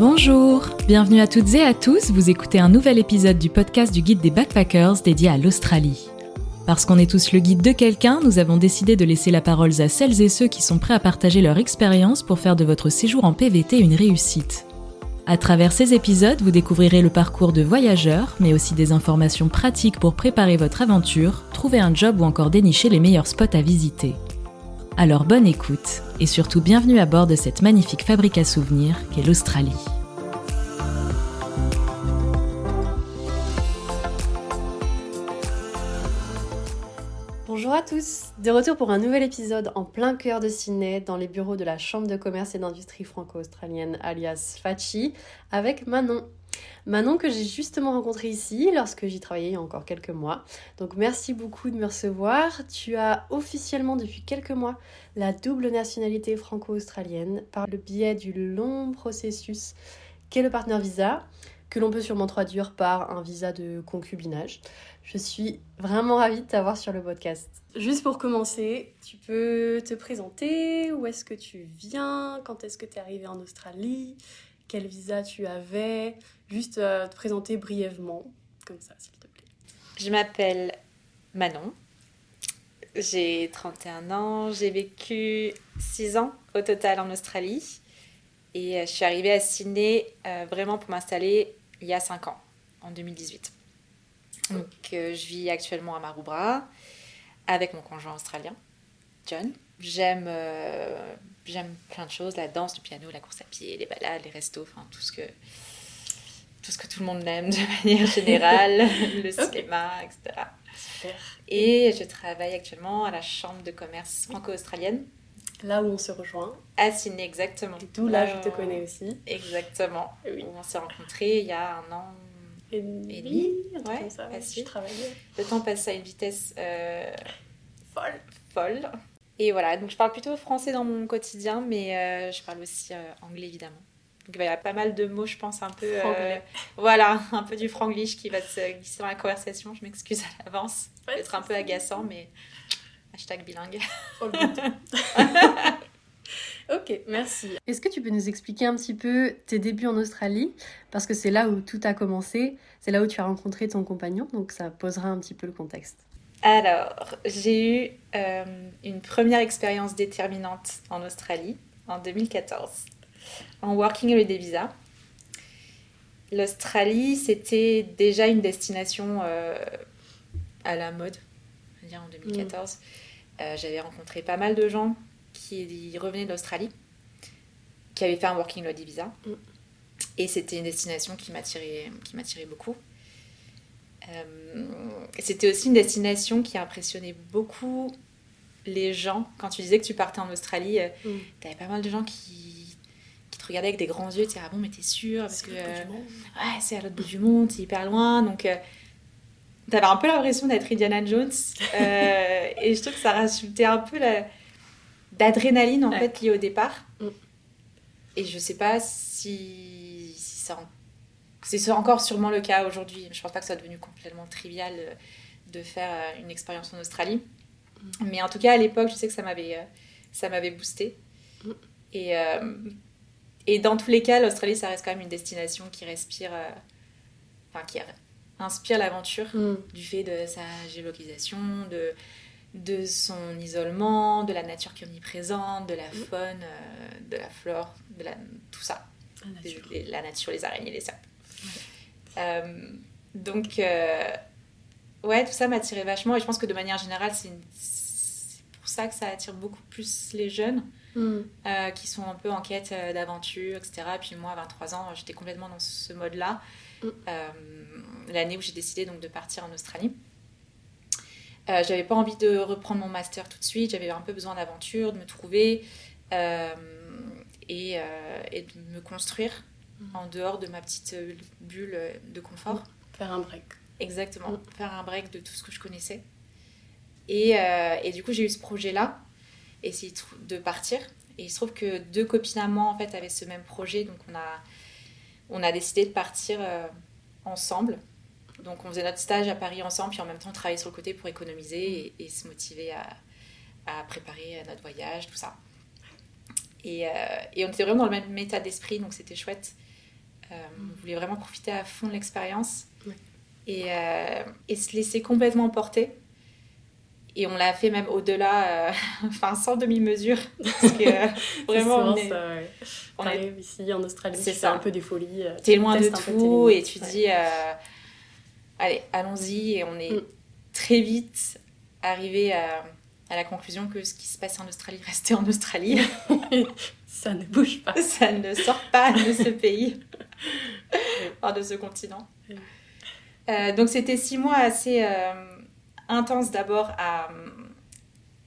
Bonjour, bienvenue à toutes et à tous, vous écoutez un nouvel épisode du podcast du guide des backpackers dédié à l'Australie. Parce qu'on est tous le guide de quelqu'un, nous avons décidé de laisser la parole à celles et ceux qui sont prêts à partager leur expérience pour faire de votre séjour en PVT une réussite. À travers ces épisodes, vous découvrirez le parcours de voyageurs, mais aussi des informations pratiques pour préparer votre aventure, trouver un job ou encore dénicher les meilleurs spots à visiter. Alors bonne écoute, et surtout bienvenue à bord de cette magnifique fabrique à souvenirs qu'est l'Australie. Bonjour à tous, de retour pour un nouvel épisode en plein cœur de Sydney dans les bureaux de la Chambre de commerce et d'industrie franco-australienne alias FACHI avec Manon. Manon que j'ai justement rencontrée ici lorsque j'y travaillais il y a encore quelques mois. Donc merci beaucoup de me recevoir. Tu as officiellement depuis quelques mois la double nationalité franco-australienne par le biais du long processus qu'est le partenaire visa que l'on peut sûrement traduire par un visa de concubinage. Je suis vraiment ravie de t'avoir sur le podcast. Juste pour commencer, tu peux te présenter Où est-ce que tu viens Quand est-ce que tu es arrivé en Australie Quel visa tu avais Juste euh, te présenter brièvement, comme ça, s'il te plaît. Je m'appelle Manon. J'ai 31 ans. J'ai vécu 6 ans au total en Australie. Et euh, je suis arrivée à Sydney euh, vraiment pour m'installer il y a 5 ans, en 2018. Donc, je vis actuellement à Maroubra avec mon conjoint australien, John. J'aime j'aime plein de choses, la danse, le piano, la course à pied, les balades, les restos, enfin tout ce que tout ce que tout le monde aime de manière générale, le cinéma, etc. Super. Et je travaille actuellement à la chambre de commerce franco-australienne. Là où on se rejoint. À Sydney, exactement. Et d'où là, je te connais aussi. Exactement. Oui. On s'est rencontrés il y a un an Et et demi. Ouais, ça, ouais, facile. je travaillais. Le temps passe à une vitesse euh, Folle. folle. Et voilà, donc je parle plutôt français dans mon quotidien, mais euh, je parle aussi euh, anglais évidemment. Donc il y a pas mal de mots, je pense, un peu. euh, Franglais. voilà, un peu du franglish qui va se glisser dans la conversation. Je m'excuse à l'avance. Ouais, Peut-être un peu ça. agaçant, mais hashtag bilingue. Ok, merci. Est-ce que tu peux nous expliquer un petit peu tes débuts en Australie? Parce que c'est là où tout a commencé, c'est là où tu as rencontré ton compagnon, donc ça posera un petit peu le contexte. Alors, j'ai eu euh, une première expérience déterminante en Australie en 2014, en Working Holiday Visa. L'Australie, c'était déjà une destination euh, à la mode, on va dire en 2014. Euh, J'avais rencontré pas mal de gens qui revenaient d'Australie, qui avaient fait un Working Holiday Visa. Mm. Et c'était une destination qui m'attirait beaucoup. Euh, c'était aussi une destination qui impressionnait beaucoup les gens. Quand tu disais que tu partais en Australie, euh, Mm. t'avais pas mal de gens qui, regardaient avec des grands yeux. Tu disais, ah bon, mais t'es sûr Parce que, euh, ouais, c'est à l'autre bout du monde, c'est hyper loin. Donc, euh, t'avais un peu l'impression d'être Indiana Jones. Euh, et je trouve que ça rajoutait un peu la- d'adrénaline, en Ouais. fait, liée au départ. Mm. Et je sais pas si, si ça en- c'est encore sûrement le cas aujourd'hui. Je pense pas que ça soit devenu complètement trivial euh, de faire une expérience en Australie. Mais en tout cas, à l'époque, je sais que ça m'avait ça m'avait boosté. Mm. Et, euh, et dans tous les cas, l'Australie, ça reste quand même une destination qui respire, euh, enfin, qui inspire l'aventure Mm. du fait de sa géolocalisation, de, de son isolement, de la nature qui est omniprésente, de la Mm. faune, euh, de la flore, de la, tout ça. La nature. les- la nature, les araignées, les serpents. Euh, donc, euh, ouais, tout ça m'attirait vachement et je pense que de manière générale, c'est pour ça que ça attire beaucoup plus les jeunes Mm. euh, qui sont un peu en quête euh, d'aventure, etc. Et puis moi, à 23 ans, j'étais complètement dans ce mode-là. Mm. Euh, L'année où j'ai décidé donc de partir en Australie. Euh, j'avais pas envie de reprendre mon master tout de suite, j'avais un peu besoin d'aventure, de me trouver et, et de me construire Mm. en dehors de ma petite bulle de confort. Faire un break. Exactement, faire un break de tout ce que je connaissais. Et, euh, et du coup, j'ai eu ce projet-là, essayer de partir. Et il se trouve que deux copines à moi, en fait, avaient ce même projet. Donc, on a, on a décidé de partir euh, ensemble. Donc, on faisait notre stage à Paris ensemble, puis en même temps, on travaillait sur le côté pour économiser et, et se motiver à, à préparer notre voyage, tout ça. Et, euh, et on était vraiment dans le même état d'esprit, donc c'était chouette. on voulait vraiment profiter à fond de l'expérience Ouais. et, euh, et se laisser complètement porter. Et on l'a fait même au-delà, euh, enfin sans demi-mesure. Parce que euh, vraiment, on est, ça, ouais. on est- ici en Australie, C'est un peu des folies. euh, t'es loin de tout et tu Ouais. dis, euh, allez, allons-y. Et on est Mm. très vite arrivé à, à la conclusion que ce qui se passe en Australie restait en Australie. Ça ne bouge pas. Ça ne sort pas de ce pays, enfin de ce continent. Donc c'était six mois assez intenses d'abord à,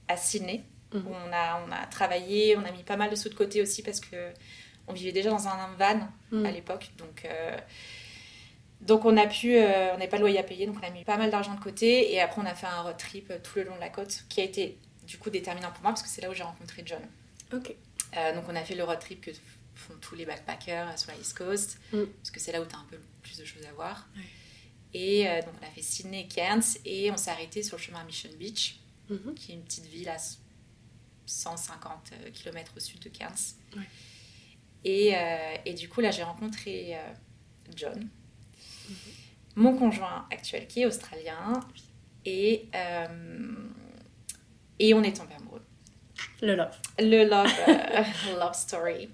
à Sydney, Mhm. où on a, on a travaillé, on a mis pas mal de sous de côté aussi parce que on vivait déjà dans un van Mm. à l'époque. Donc, euh, donc on a pu, euh, on n'avait pas de loyer à payer, donc on a mis pas mal d'argent de côté. Et après, on a fait un road trip tout le long de la côte qui a été du coup déterminant pour moi parce que c'est là où j'ai rencontré John. Ok. Euh, donc on a fait le road trip que font tous les backpackers sur la East Coast, Mm. parce que c'est là où tu as un peu plus de choses à voir. Et euh, donc on a fait Sydney et Cairns, et on s'est arrêté sur le chemin à Mission Beach, Mhm. qui est une petite ville à 150 km au sud de Cairns. Et, euh, et du coup là j'ai rencontré euh, John, Mhm. mon conjoint actuel qui est australien, et, euh, et on est tombé amoureux. Le love. Le love, euh, love story.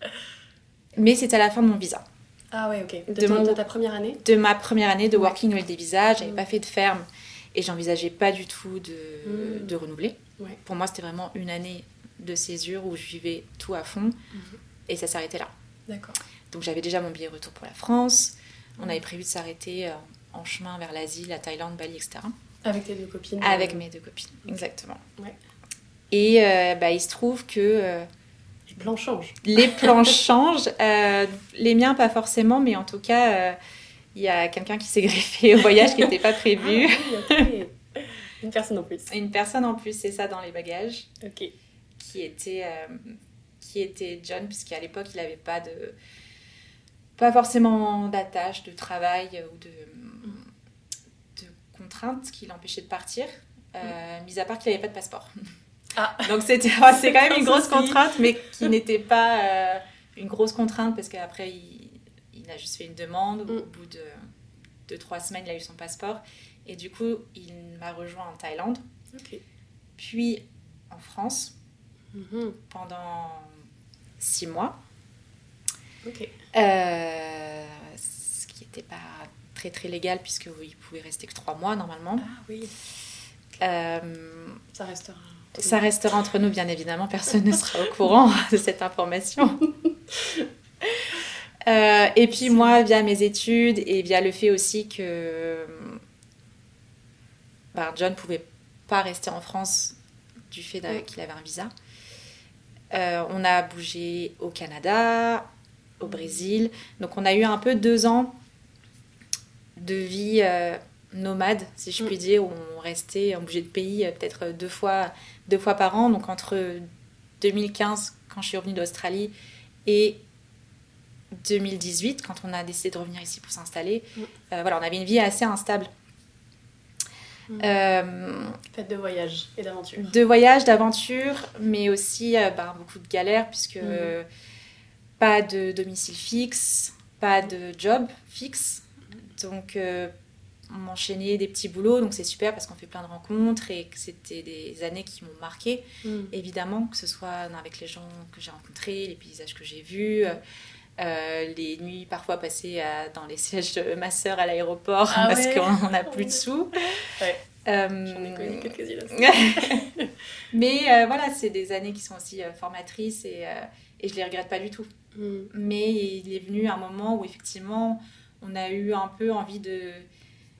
Mais c'est à la fin de mon visa. Ah ouais, ok. De, De ton- mon- de ta première année De ma première année de Ouais. working avec des visas, j'avais Mm. pas fait de ferme et j'envisageais pas du tout de, Mm. de renouveler. Ouais. Pour moi, c'était vraiment une année de césure où je vivais tout à fond et ça s'arrêtait là. D'accord. Donc j'avais déjà mon billet retour pour la France. On avait prévu de s'arrêter euh, en chemin vers l'Asie, la Thaïlande, Bali, etc. Avec tes deux copines Avec euh, mes deux copines, exactement. Ouais. Et euh, bah, il se trouve que euh, plans changent. les plans changent. Euh, les miens, pas forcément, mais en tout cas, euh, il y a quelqu'un qui s'est greffé au voyage qui n'était pas prévu. Ah oui. Une personne en plus. Une personne en plus, c'est ça dans les bagages, Ok. qui était, euh, qui était John, puisqu'à l'époque, il n'avait pas de. pas forcément d'attache, de travail ou de, de contraintes qui l'empêchaient de partir, euh, mis à part qu'il n'avait pas de passeport. Ah. Donc c'était c'est quand même une grosse contrainte, mais qui n'était pas euh, une grosse contrainte parce qu'après il, il a juste fait une demande. Mm. Au bout de, de trois semaines, il a eu son passeport. Et du coup, il m'a rejoint en Thaïlande, puis en France Mhm. pendant six mois. Euh, ce qui n'était pas très très légal puisque oui, il pouvait rester que trois mois normalement. Ah oui. Euh, Ça restera. Ça restera entre nous bien évidemment, personne ne sera au courant de cette information. Euh, et puis moi, via mes études et via le fait aussi que ben, John pouvait pas rester en France du fait qu'il avait un visa, euh, on a bougé au Canada, au Brésil. Donc on a eu un peu deux ans de vie euh, nomade, si je Mm. puis dire, où on restait, on bougeait de pays euh, peut-être deux fois, deux fois par an. Donc entre 2015, quand je suis revenue d'Australie, et 2018, quand on a décidé de revenir ici pour s'installer, Mm. euh, voilà, on avait une vie assez instable. Mm. Euh, Fête de voyage et d'aventure. de voyage, d'aventure, mais aussi euh, ben, beaucoup de galères, puisque euh, pas de domicile fixe, pas de job fixe. Donc, on enchaînait des petits boulots, donc c'est super parce qu'on fait plein de rencontres et que c'était des années qui m'ont marqué, Mhm. évidemment, que ce soit avec les gens que j'ai rencontrés, les paysages que j'ai vus. euh, euh, les nuits parfois passées à- dans les sièges de ma sœur à l'aéroport Ah parce ouais. qu'on n'a plus de sous. Ouais. Euh, J'en ai aussi. Mais euh, voilà, c'est des années qui sont aussi formatrices et, et je les regrette pas du tout. Mhm. Mais il est venu un moment où effectivement on a eu un peu envie de,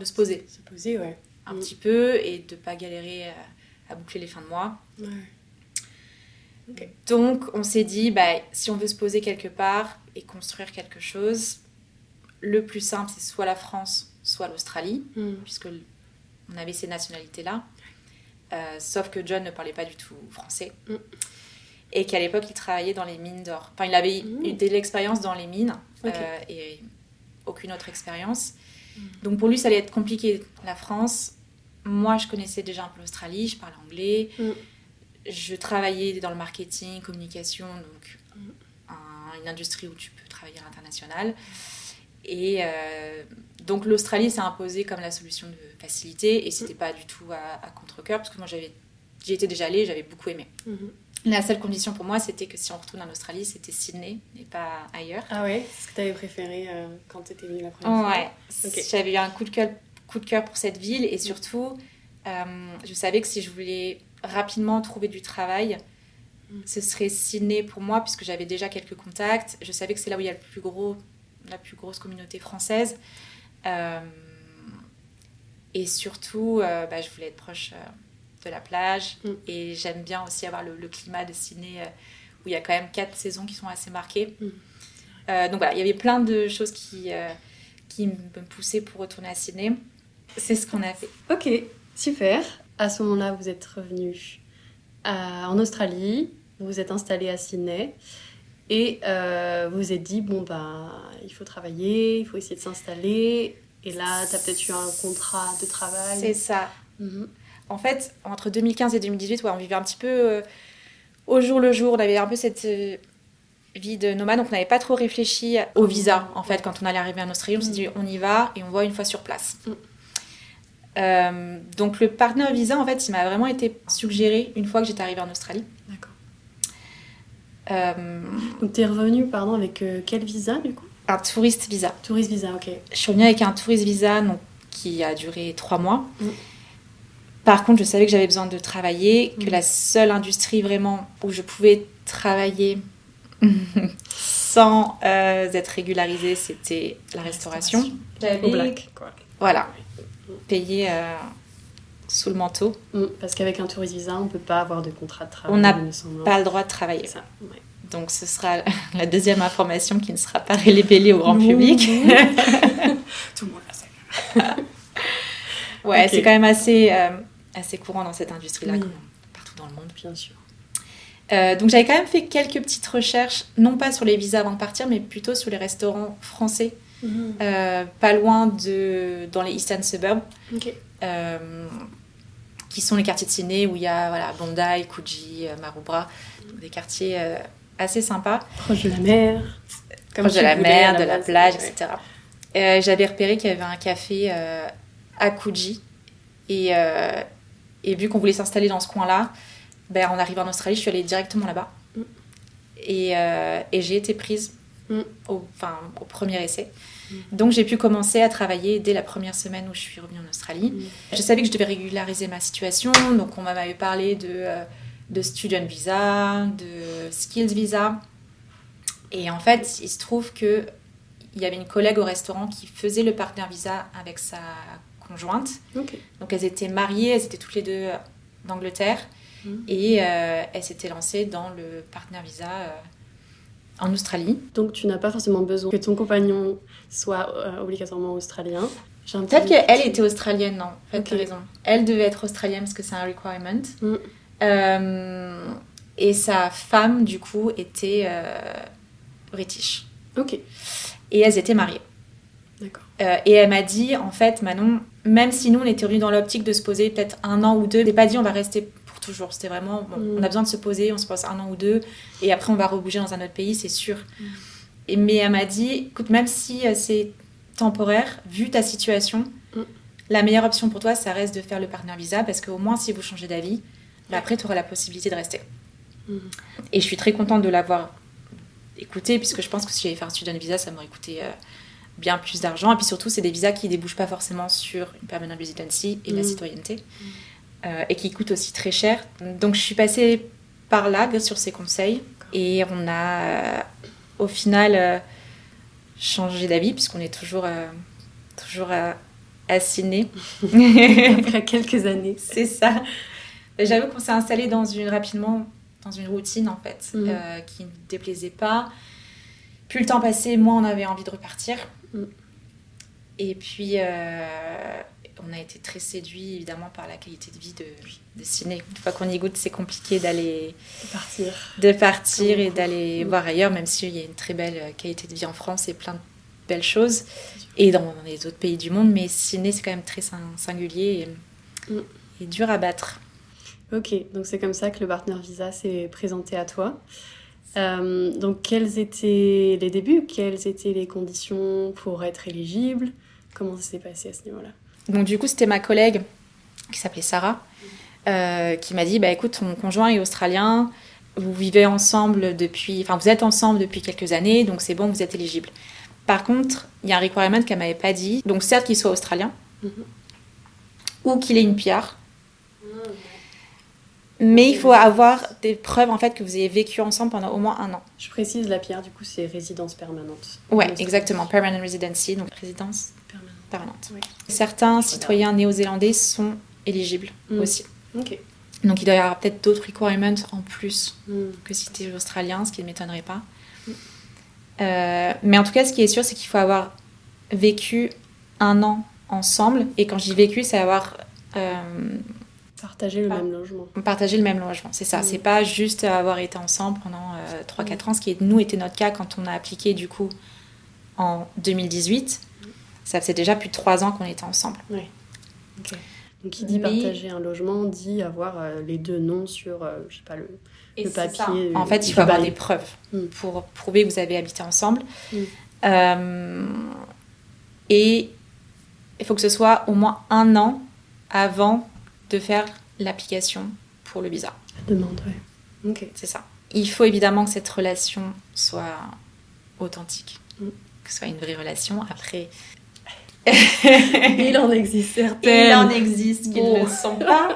de se poser Se poser, ouais. un Mm. petit peu et de pas galérer à, à boucler les fins de mois. Ouais. Donc on s'est dit, bah, si on veut se poser quelque part et construire quelque chose, le plus simple c'est soit la France, soit l'Australie. Mhm. puisque on avait ces nationalités-là. Euh, sauf que John ne parlait pas du tout français. Mm. Et qu'à l'époque, il travaillait dans les mines d'or. Enfin, il avait Mm. eu de l'expérience dans les mines euh, et aucune autre expérience. Mm. Donc pour lui, ça allait être compliqué. La France, moi, je connaissais déjà un peu l'Australie, je parlais anglais. Mm. Je travaillais dans le marketing, communication, donc Mm. un- une industrie où tu peux travailler à l'international. Et donc l'Australie s'est imposée comme la solution de facilité et c'était pas du tout à, contre-coeur parce que moi j'avais j'y étais déjà allée, j'avais beaucoup aimé. Mhm. La seule condition pour moi, c'était que si on retourne en Australie, c'était Sydney et pas ailleurs. Ah ouais C'est ce que tu avais préféré quand tu étais venue la première fois Ouais. J'avais eu un coup de cœur coup de cœur pour cette ville et surtout, euh, je savais que si je voulais rapidement trouver du travail, mm. ce serait Sydney pour moi puisque j'avais déjà quelques contacts. Je savais que c'est là où il y a le plus gros, la plus grosse communauté française. Euh, et surtout, euh, bah, je voulais être proche de la plage mm. et j'aime bien aussi avoir le, climat de Sydney où il y a quand même quatre saisons qui sont assez marquées. Mm. donc voilà, il y avait plein de choses qui, qui me poussaient pour retourner à Sydney. C'est ce qu'on a fait. Ok, super. À ce moment-là, vous êtes revenu en Australie, vous vous êtes installé à Sydney et euh, vous vous êtes dit bon ben il faut travailler, il faut essayer de s'installer. Et là, tu as peut-être eu un contrat de travail. C'est ça. Mhm. En fait, entre 2015 et 2018, ouais, on vivait un petit peu euh, au jour le jour. On avait un peu cette euh, vie de nomade, donc on n'avait pas trop réfléchi au visa. En fait, quand on allait arriver en Australie, on s'est dit on y va et on voit une fois sur place. Mm. Euh, donc le partner visa, en fait, il m'a vraiment été suggéré une fois que j'étais arrivée en Australie. D'accord. Donc tu es revenue, pardon, avec quel visa du coup? Un touriste visa. Touriste visa, ok. Je suis revenue avec un touriste visa donc, qui a duré trois mois. Mm. Par contre, je savais que j'avais besoin de travailler, que mm. la seule industrie vraiment où je pouvais travailler sans être régularisée, c'était la restauration. Au black, quoi. Voilà payer euh, sous le manteau. Mm, parce qu'avec un touriste visa, on ne peut pas avoir de contrat de travail. On n'a pas le droit de travailler. Ça, Donc ce sera la deuxième information qui ne sera pas révélée au grand public. Tout le monde a ça. ouais, c'est quand même assez, euh, assez courant dans cette industrie-là, partout dans le monde. Bien sûr. Euh, donc j'avais quand même fait quelques petites recherches, non pas sur les visas avant de partir, mais plutôt sur les restaurants français Mhm. Euh, pas loin de dans les Eastern Suburbs, euh, qui sont les quartiers de Sydney où il y a voilà, Bondi, Coogee, Maroubra, des quartiers assez sympas. Proche de la mer. Proche de la mer, de la plage, etc. J'avais repéré qu'il y avait un café à Coogee et, et vu qu'on voulait s'installer dans ce coin-là, ben, en arrivant en Australie, je suis allée directement là-bas. Mm. Et, et j'ai été prise Mm. au, enfin, au premier essai. Mm. Donc j'ai pu commencer à travailler dès la première semaine où je suis revenue en Australie. Je savais que je devais régulariser ma situation, donc on m'avait parlé de, euh, de student visa, de skills visa. Et en fait, il se trouve que il y avait une collègue au restaurant qui faisait le partner visa avec sa conjointe. Donc elles étaient mariées, elles étaient toutes les deux d'Angleterre. Et euh, elles s'étaient lancées dans le partner visa euh, en Australie. Donc tu n'as pas forcément besoin que ton compagnon soit euh, obligatoirement australien. Peut-être qu'elle était australienne, non. En fait, raison. Elle devait être australienne parce que c'est un requirement. Mm. Euh, et sa femme, du coup, était euh, british. Ok. Et elles étaient mariées. D'accord. et elle m'a dit, en fait, Manon, même si nous, on était revenus dans l'optique de se poser peut-être un an ou deux, je pas dit on va rester toujours. C'était vraiment, mm. on a besoin de se poser, on se pose un an ou deux, et après on va rebouger dans un autre pays, c'est sûr. Mm. Et, mais elle m'a dit, écoute, même si euh, c'est temporaire, vu ta situation, mm. la meilleure option pour toi, ça reste de faire le partner visa, parce qu'au moins, si vous changez d'avis, bah, après, tu auras la possibilité de rester. Et je suis très contente de l'avoir écouté, puisque je pense que si j'avais fait un student visa, ça m'aurait coûté euh, bien plus d'argent. Et puis surtout, c'est des visas qui débouchent pas forcément sur une permanent residency et la citoyenneté. Euh, et qui coûte aussi très cher. Donc je suis passée par là sur ses conseils et on a euh, au final euh, changé d'avis puisqu'on est toujours, toujours assigné. Après quelques années. C'est ça. J'avoue qu'on s'est installé dans une, rapidement dans une routine en fait mm. qui ne déplaisait pas. Plus le temps passait, moins on avait envie de repartir. Mm. Et puis, on a été très séduit évidemment par la qualité de vie de, de Sydney. Une fois qu'on y goûte, c'est compliqué d'aller partir, de partir et d'aller voir ailleurs, même s'il y a une très belle euh, qualité de vie en France et plein de belles choses, et dans les autres pays du monde. Mais Sydney, c'est quand même très singulier et, mm. et dur à battre. Ok, donc c'est comme ça que le partner visa s'est présenté à toi. Euh, donc, quels étaient les débuts? Quelles étaient les conditions pour être éligible? Comment ça s'est passé à ce niveau-là? Donc, du coup, c'était ma collègue qui s'appelait Sarah euh, qui m'a dit bah, écoute, ton conjoint est australien, vous vivez ensemble depuis. Enfin, vous êtes ensemble depuis quelques années, donc c'est bon, vous êtes éligible. Par contre, il y a un requirement qu'elle m'avait pas dit. Donc, certes qu'il soit australien Mhm. ou qu'il ait une PR, mais il faut avoir des preuves en fait que vous ayez vécu ensemble pendant au moins un an. Je précise, la pierre, du coup, c'est résidence permanente. Ouais, exactement. Permanent residency, donc résidence Permanente. Certains citoyens néo-zélandais sont éligibles Mm. aussi. Ok. Donc il doit y avoir peut-être d'autres requirements en plus Hmm. que si tu es australien, ce qui ne m'étonnerait pas. Euh, mais en tout cas, ce qui est sûr, c'est qu'il faut avoir vécu un an ensemble. Et quand dis vécu, c'est avoir euh, Partager le même logement. partagé le même logement. C'est ça. Mm. C'est pas juste avoir été ensemble pendant 3-4 ans, ce qui nous était notre cas quand on a appliqué du coup en 2018. Ça faisait déjà plus de 3 ans qu'on était ensemble. Ok. Donc, qui dit Mais- partager un logement dit avoir euh, les deux noms sur, euh, je sais pas, le, le papier. En le- fait, il faut avoir des preuves Mm. pour prouver que vous avez habité ensemble. Mm. Euh, et il faut que ce soit au moins un an avant de faire l'application pour le visa. La demande. Ok. C'est ça. Il faut évidemment que cette relation soit authentique, Mm. que ce soit une vraie relation. Après, Il en existe certaines. il en existe qui ne le sont pas.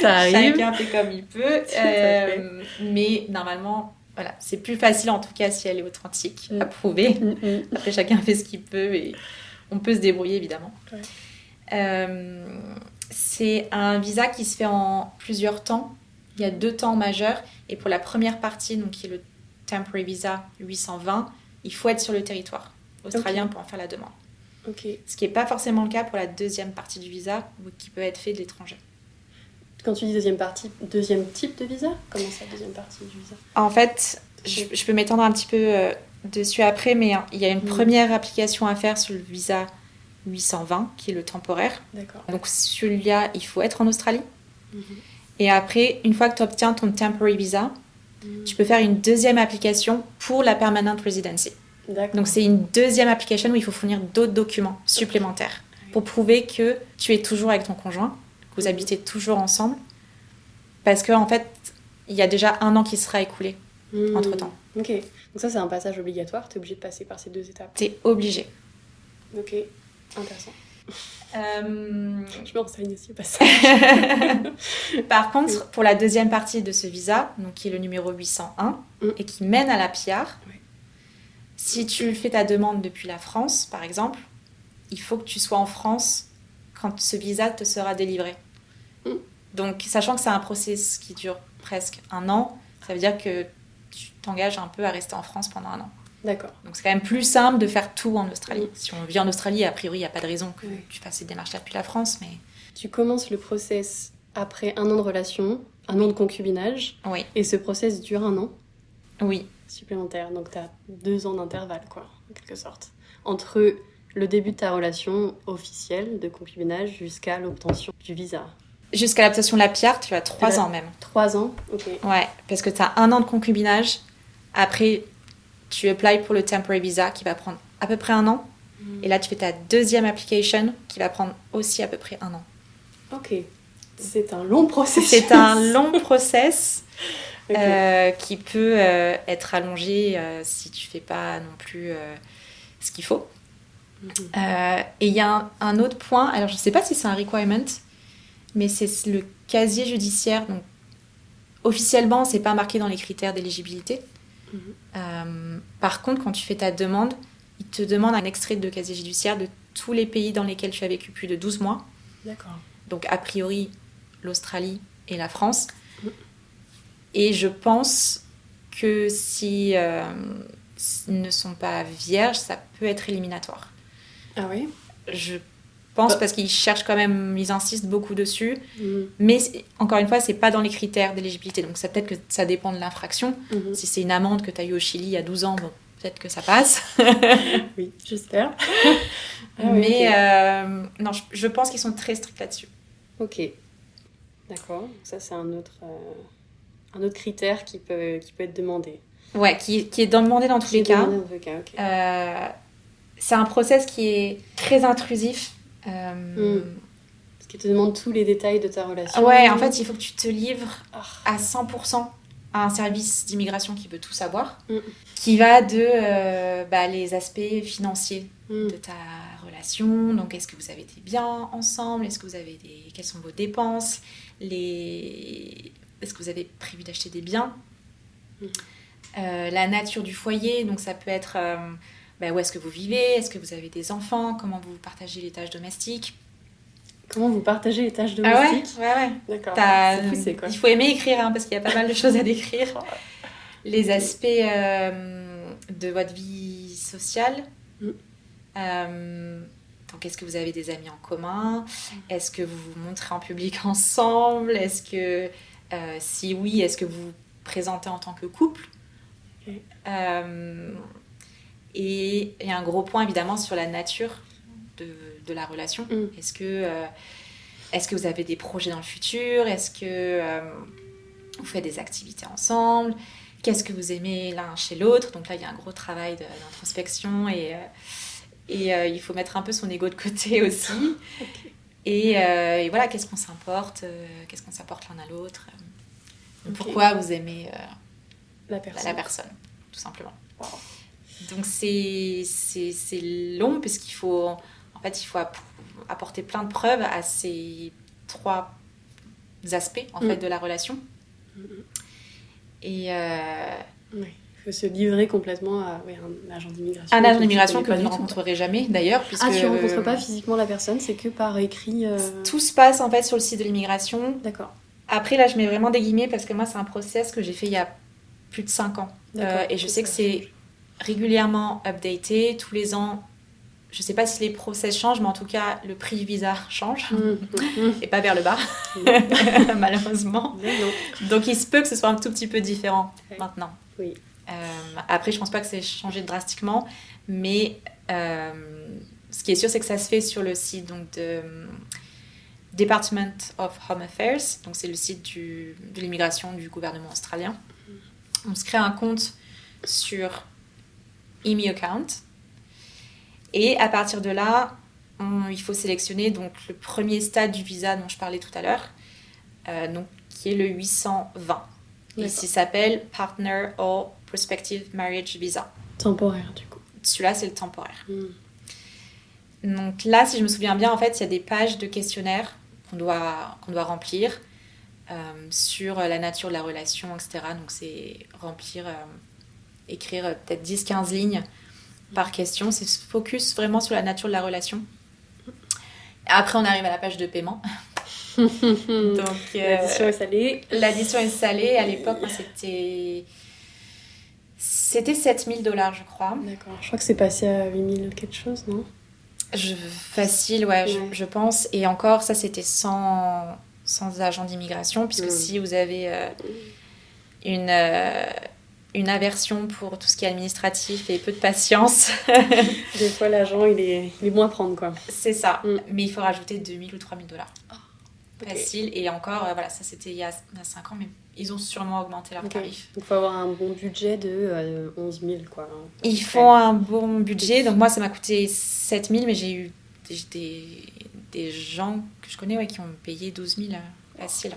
Ça arrive. Chacun fait comme il peut. Euh, mais normalement, voilà, c'est plus facile en tout cas si elle est authentique Mm. à prouver. Mm, mm. Après, chacun fait ce qu'il peut et on peut se débrouiller évidemment. Ouais. Euh, c'est un visa qui se fait en plusieurs temps. Il y a deux temps majeurs et pour la première partie, donc qui est le temporary visa 820, il faut être sur le territoire australien pour en faire la demande. Ok. Ce qui n'est pas forcément le cas pour la deuxième partie du visa qui peut être fait de l'étranger. Quand tu dis deuxième partie, deuxième type de visa? Comment ça, deuxième partie du visa? En fait, je, je peux m'étendre un petit peu euh, dessus après, mais hein, il y a une première application à faire sur le visa 820, qui est le temporaire. Donc celui-là, il faut être en Australie. Mhm. Et après, une fois que tu obtiens ton temporary visa, Mm. tu peux faire une deuxième application pour la permanent residency. Donc c'est une deuxième application où il faut fournir d'autres documents supplémentaires pour prouver que tu es toujours avec ton conjoint, que vous Mhm. habitez toujours ensemble. Parce qu'en en fait, il y a déjà un an qui sera écoulé entre-temps. Ok. Donc ça, c'est un passage obligatoire. Tu es obligé de passer par ces deux étapes. Tu es obligé. Ok. Intéressant. Euh, Je me renseigne aussi. Par contre, pour la deuxième partie de ce visa, donc qui est le numéro 801 Mm. et qui mène à la PR, si tu fais ta demande depuis la France, par exemple, il faut que tu sois en France quand ce visa te sera délivré. Mm. Donc, sachant que c'est un process qui dure presque un an, ça veut dire que tu t'engages un peu à rester en France pendant un an. D'accord. Donc, c'est quand même plus simple de faire tout en Australie. Si on vit en Australie, a priori, il n'y a pas de raison que tu fasses ces démarches-là depuis la France, mais Tu commences le process après un an de relation, un an de concubinage, oui, et ce process dure un an oui, supplémentaire. Donc tu as deux ans d'intervalle, quoi, en quelque sorte. Entre le début de ta relation officielle de concubinage jusqu'à l'obtention du visa. Jusqu'à l'obtention de la PR, tu as trois ans même. Trois ans, ok. Ouais, parce que tu as un an de concubinage. Après, tu apply pour le temporary visa qui va prendre à peu près un an. Et là, tu fais ta deuxième application qui va prendre aussi à peu près un an. Ok. C'est un long processus. C'est un long process euh, qui peut euh, être allongé euh, si tu fais pas non plus ce qu'il faut. Mhm. Euh, et il y a un, un autre point, alors je ne sais pas si c'est un requirement, mais c'est le casier judiciaire. Donc, officiellement, c'est pas marqué dans les critères d'éligibilité. Euh, par contre, quand tu fais ta demande, il te demande un extrait de casier judiciaire de tous les pays dans lesquels tu as vécu plus de 12 mois. D'accord. Donc, a priori, l'Australie et la France. Mhm. Et je pense que si euh, s'ils ne sont pas vierges, ça peut être éliminatoire. Ah oui? Je pense Bah. parce qu'ils cherchent quand même, ils insistent beaucoup dessus. Mhm. Mais encore une fois, c'est pas dans les critères d'éligibilité. Donc ça peut-être que ça dépend de l'infraction. Mhm. Si c'est une amende que tu as eue au Chili il y a 12 ans, bon, peut-être que ça passe. Oui, j'espère. Ah Mais euh, non, je, je pense qu'ils sont très stricts là-dessus. Ok. D'accord. Ça, c'est un autre, euh, Un autre critère qui peut, qui peut être demandé. Ouais, qui, qui est demandé dans tous Qui les cas. demandé dans tous les cas, ok. Euh, c'est un process qui est très intrusif. Euh, Mm. Parce qu'il te demande tous les détails de ta relation. Ouais, en fait, il faut que tu te livres à 100% à un service d'immigration qui veut tout savoir, Mm. qui va de euh, bah, les aspects financiers Mm. de ta relation. Donc, est-ce que vous avez des biens ensemble? Est-ce que vous avez des... Quelles sont vos dépenses? Les... Est-ce que vous avez prévu d'acheter des biens? Euh, La nature du foyer, donc ça peut être bah, où est-ce que vous vivez? Est-ce que vous avez des enfants? Comment vous partagez les tâches domestiques? Comment vous partagez les tâches Ah ouais, domestiques? Ouais, ouais. D'accord. Poussé, quoi? Il faut aimer écrire hein, parce qu'il y a pas mal de choses à décrire. Les aspects euh, de votre vie sociale. Mm. Euh, donc, est-ce que vous avez des amis en commun? Est-ce que vous vous montrez en public ensemble? Est-ce que, euh, si oui, est-ce que vous vous présentez en tant que couple? Et il y a un gros point évidemment sur la nature de, de la relation. Mm. Est-ce que, euh, est-ce que vous avez des projets dans le futur? Est-ce que euh, vous faites des activités ensemble? Qu'est-ce que vous aimez l'un chez l'autre? Donc là, il y a un gros travail d'introspection et, euh, et euh, il faut mettre un peu son ego de côté aussi. Et, et voilà, qu'est-ce qu'on s'importe Qu'est-ce qu'on s'apporte l'un à l'autre? Pourquoi vous aimez La la, personne. la personne, tout simplement. Wow. Donc c'est long puisqu'il faut en fait il faut app- apporter plein de preuves à ces trois aspects en Mm. fait de la relation. Mhm. Et euh, Oui. Il faut se livrer complètement à ouais, un agent d'immigration. un agent d'immigration que vous ne rencontrerez jamais d'ailleurs puisque Ah, tu rencontres pas physiquement la personne, c'est que par écrit. euh, tout se passe en fait sur le site de l'immigration. D'accord. Après là je mets vraiment des guillemets parce que moi c'est un process que j'ai fait il y a plus de 5 ans. Euh, et je sais que c'est. Régulièrement updaté tous les ans. Je sais pas si les process changent, mais en tout cas, le prix du visa change. Mhm. Mhm. Et pas vers le bas, malheureusement. Mais non. Donc il se peut que ce soit un tout petit peu différent maintenant. Oui. Euh, après, je pense pas que c'est changé drastiquement, mais euh, ce qui est sûr, c'est que ça se fait sur le site donc, de Department of Home Affairs, donc c'est le site du- de l'immigration du gouvernement australien. On se crée un compte sur EMI Account, et à partir de là, on- il faut sélectionner donc le premier stade du visa dont je parlais tout à l'heure, euh, donc qui est le 820. Et D'accord. il s'appelle Partner or Prospective Marriage Visa. Temporaire, du coup. Celui-là, c'est le temporaire. Mhm. Donc là, si je me souviens bien, en fait, il y a des pages de questionnaires qu'on doit, qu'on doit remplir euh, sur la nature de la relation, etc. Donc c'est remplir, euh, écrire euh, peut-être 10-15 lignes par question. C'est se focus vraiment sur la nature de la relation. Après, on arrive à la page de paiement. Donc, euh, L'addition est salée. L'addition est salée. À l'époque, c'était. C'était 7000 dollars, je crois. D'accord. Je crois que c'est passé à 8000 quelque chose, non? Je, facile, ouais, je, Ouais. je pense. Et encore, ça, c'était sans, sans agent d'immigration, puisque Mm. si vous avez euh, une, euh, une aversion pour tout ce qui est administratif et peu de patience, Des fois, l'agent, il est, il est bon à prendre, quoi. c'est ça. Mm. Mais il faut rajouter 2000 ou 3000 dollars. ok. Facile. Et encore, euh, voilà, ça, c'était il y a, 5 ans, mais ils ont sûrement augmenté leurs Ok. tarifs. Donc, il faut avoir un bon budget de euh, 11 000, quoi. hein. Il faut un bon budget. Donc moi, ça m'a coûté 7000, mais j'ai eu des, des, des gens que je connais ouais, qui ont payé 12 000 euh, facile.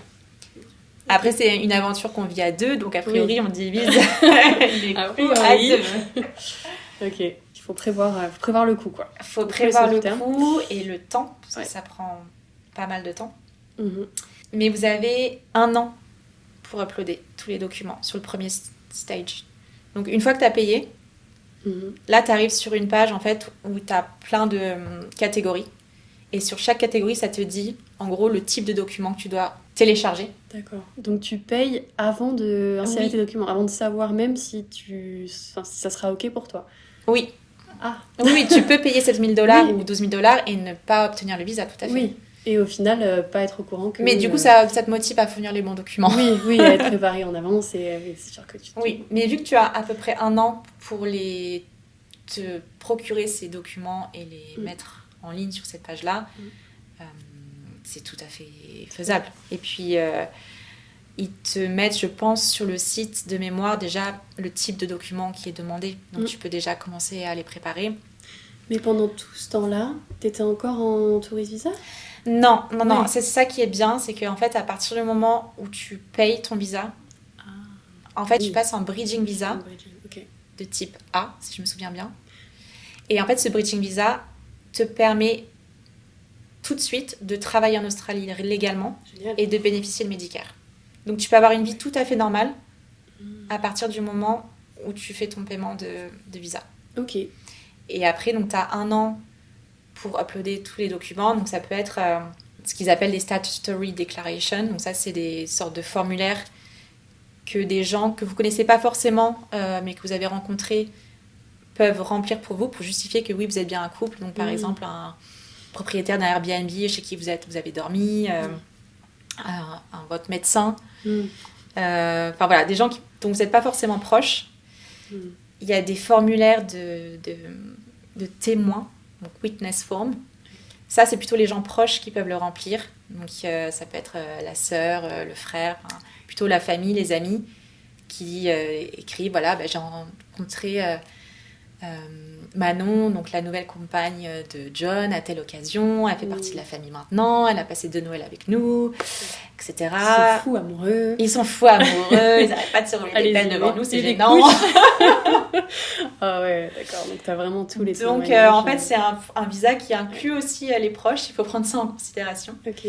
Après, c'est une aventure qu'on vit à deux, donc a priori, on divise les coûts à deux. Ok. Il faut prévoir, euh, faut prévoir le coup, quoi. faut Plus prévoir le coût et le temps, parce Ouais. que ça prend pas mal de temps. Mhm. Mais vous avez un an pour uploader tous les documents sur le premier stage. Donc, une fois que tu as payé, Mhm. Là, tu arrives sur une page en fait où tu as plein de hum, catégories. Et sur chaque catégorie, ça te dit en gros le type de document que tu dois télécharger. D'accord. Donc, tu payes avant de insérer Oui. tes documents, avant de savoir même si, tu... enfin, si ça sera OK pour toi. Oui, Ah, oui, tu peux payer 7000 dollars Oui. ou 12 000 dollars et ne pas obtenir le visa, tout à fait. oui. Et au final, euh, pas être au courant que. Mais du coup, euh, ça, ça te motive à fournir les bons documents. Oui, oui, à être préparé en avance et euh, c'est sûr que tu. Oui, mais vu que tu as à peu près un an pour les te procurer ces documents et les Mm. mettre en ligne sur cette page-là, Mm. C'est tout à fait faisable. Et puis, euh, ils te mettent, je pense, sur le site de mémoire déjà le type de document qui est demandé. Donc Mm. tu peux déjà commencer à les préparer. Mais pendant tout ce temps-là, t'étais encore en tourist visa? Non, non, non, c'est ça qui est bien, c'est qu'en fait, à partir du moment où tu payes ton visa, en fait, tu passes en bridging visa de type A, si je me souviens bien. Et en fait, ce bridging visa te permet tout de suite de travailler en Australie légalement Génial. et de bénéficier de Medicare. Donc tu peux avoir une vie tout à fait normale à partir du moment où tu fais ton paiement de, de visa. Ok. Et après, donc tu as un an pour uploader tous les documents. Donc ça peut être euh, ce qu'ils appellent des statutory declarations. Donc ça, c'est des sortes de formulaires que des gens que vous connaissez pas forcément, euh, mais que vous avez rencontrés, peuvent remplir pour vous pour justifier que oui, vous êtes bien un couple. Donc par Mhm. exemple, un propriétaire d'un Airbnb chez qui vous, êtes, vous avez dormi, euh, un- un- votre médecin. Hmm. Euh, Enfin voilà, des gens qui, dont vous n'êtes pas forcément proches. Hmm. Il y a des formulaires de, de, de témoins, donc witness form. Ça, c'est plutôt les gens proches qui peuvent le remplir. Donc euh, ça peut être la sœur, le frère, plutôt la famille, les amis, qui écrivent, voilà, bah, j'ai rencontré Manon, donc la nouvelle compagne de John, à telle occasion, elle fait partie de la famille maintenant, elle a passé deux Noëls avec nous, etc. C'est fou, amoureux. Ils sont fous amoureux, ils n'arrêtent pas de se Allez-y, pelles devant les- nous, c'est les gênant. Ah ouais, d'accord. Donc t'as vraiment tous les Donc euh, en fait, euh, c'est un, un visa qui inclut aussi euh, les proches, il faut prendre ça en considération. Ok.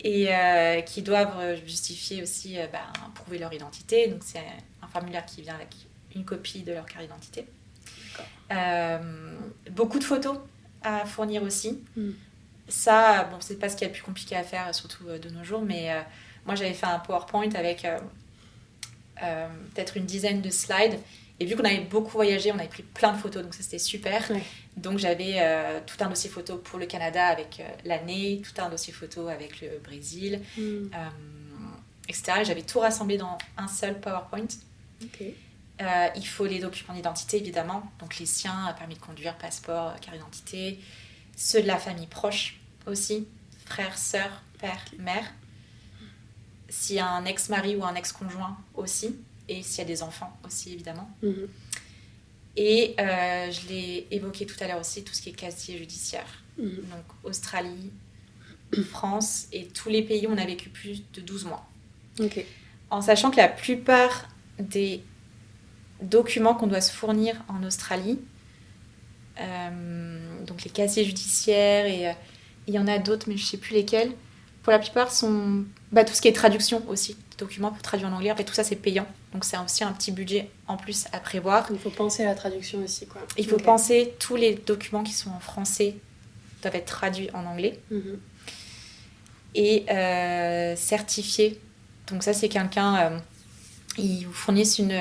Et euh, qui doivent euh, justifier aussi, euh, bah, prouver leur identité. Donc c'est un formulaire qui vient avec une copie de leur carte d'identité. Euh, beaucoup de photos à fournir aussi. Mm. Ça, bon, c'est pas ce qu'il y a de plus compliqué à faire, surtout euh, de nos jours, mais euh, moi j'avais fait un PowerPoint avec peut-être une dizaine de slides. Et vu qu'on avait beaucoup voyagé, on avait pris plein de photos, donc ça c'était super. Donc j'avais euh, tout un dossier photo pour le Canada avec euh, l'année, tout un dossier photo avec le Brésil, Hmm. euh, etc. J'avais tout rassemblé dans un seul PowerPoint. Euh, il faut les documents d'identité, évidemment. Donc les siens, permis de conduire, passeport, carte d'identité. Ceux de la famille proche aussi. Frère, sœur, père, mère. S'il y a un ex-mari ou un ex-conjoint aussi. Et s'il y a des enfants aussi, évidemment. Mhm. Et euh, je l'ai évoqué tout à l'heure aussi, tout ce qui est casier judiciaire. Mhm. Donc Australie, France et tous les pays où on a vécu plus de 12 mois en sachant que la plupart des documents qu'on doit se fournir en Australie, euh, donc les casiers judiciaires et euh, il y en a d'autres mais je sais plus lesquels, pour la plupart sont bah, tout ce qui est traduction aussi, documents pour traduire en anglais, en fait tout ça c'est payant, donc c'est aussi un petit budget en plus à prévoir. Il faut penser à la traduction aussi, quoi. Il faut penser tous les documents qui sont en français doivent être traduits en anglais Mhm. et euh, certifié. Donc ça, c'est quelqu'un, euh, ils vous fournissent une,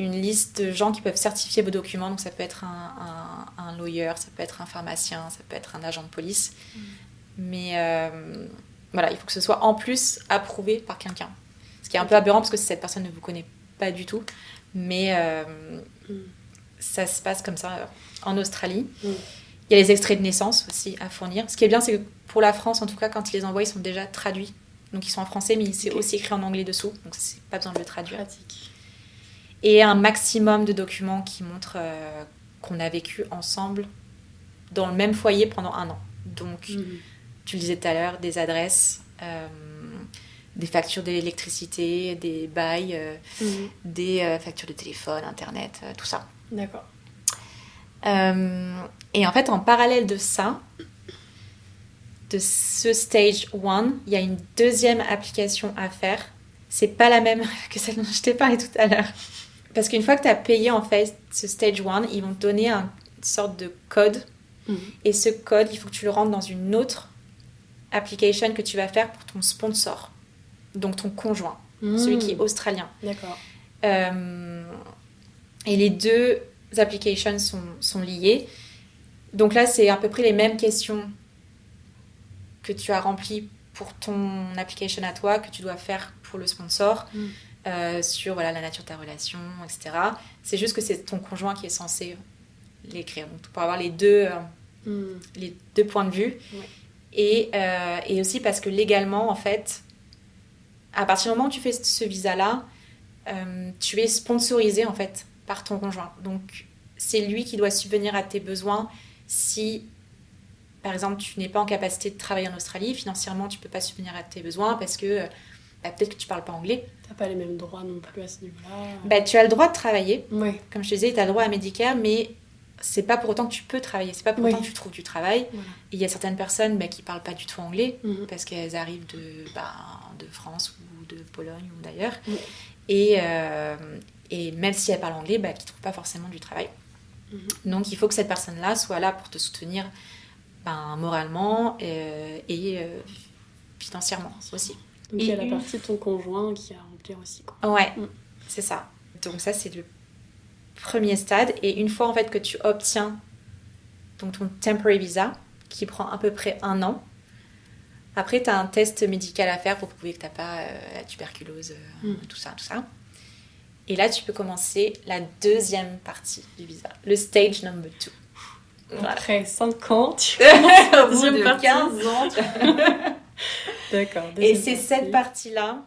une liste de gens qui peuvent certifier vos documents. Donc ça peut être un, un, un lawyer, ça peut être un pharmacien, ça peut être un agent de police. Mais euh, voilà, il faut que ce soit en plus approuvé par quelqu'un. Ce qui est un peu aberrant parce que cette personne ne vous connaît pas du tout. Mais euh, Mm. ça se passe comme ça euh, en Australie. Mm. Il y a les extraits de naissance aussi à fournir. Ce qui est bien, c'est que pour la France, en tout cas, quand ils les envoient, ils sont déjà traduits. Donc ils sont en français, mais c'est Ok. aussi écrit en anglais dessous. Donc c'est pas besoin de le traduire. Pratique. Et un maximum de documents qui montrent euh, qu'on a vécu ensemble dans le même foyer pendant un an. Donc, Mhm. tu le disais tout à l'heure, des adresses, euh, des factures d'électricité, des bails, euh, Mhm. des factures de téléphone, internet, tout ça. D'accord. Et en fait, en parallèle de ça, de ce stage 1, il y a une deuxième application à faire. C'est pas la même que celle dont je t'ai parlé tout à l'heure. Parce qu'une fois que tu as payé en fait ce stage 1, ils vont te donner un- une sorte de code. Mhm. Et ce code, il faut que tu le rentres dans une autre application que tu vas faire pour ton sponsor. Donc ton conjoint, celui qui est Mhm. australien. D'accord. Euh, et les deux applications sont, sont liées. Donc là, c'est à peu près les mêmes questions que tu as remplies pour ton application à toi, que tu dois faire pour le sponsor, Mm. Euh, sur voilà, la nature de ta relation, etc. C'est juste que c'est ton conjoint qui est censé l'écrire. Donc pour avoir les deux, euh, Mhm. les deux points de vue. Ouais. Et, euh, et aussi parce que légalement, en fait, à partir du moment où tu fais ce visa-là, tu es sponsorisé en fait par ton conjoint. Donc c'est lui qui doit subvenir à tes besoins si, par exemple, tu n'es pas en capacité de travailler en Australie, financièrement tu peux pas subvenir à tes besoins parce que bah, peut-être que tu parles pas anglais. T'as pas les mêmes droits non plus à ce niveau-là. Bah, tu as le droit de travailler. Oui. Comme je te disais, tu as le droit à Medicare, mais c'est pas pour autant que tu peux travailler, c'est pas pour Oui. autant que tu trouves du travail. Voilà. Et il y a certaines personnes bah, qui parlent pas du tout anglais Mhm. parce qu'elles arrivent de, bah, de France ou de Pologne ou d'ailleurs. Et, euh, et même si elles parlent anglais, bah, qui trouvent pas forcément du travail. Mhm. Donc il faut que cette personne-là soit là pour te soutenir ben, moralement euh, et euh, financièrement aussi. Donc il y a la une- partie de ton conjoint qui a à remplir aussi. Quoi. Ouais, Mm. c'est ça. Donc ça, c'est le premier stade. Et une fois en fait que tu obtiens donc, ton temporary visa, qui prend à peu près un an, après, tu as un test médical à faire pour prouver que tu n'as pas euh, la tuberculose, euh, Mm. tout ça, tout ça. Et là, tu peux commencer la deuxième partie du visa, le stage number two. Voilà. Après 5 ans, tu... Au bout Deuxième de partie. 15 ans, tu D'accord. Et c'est cette partie. partie-là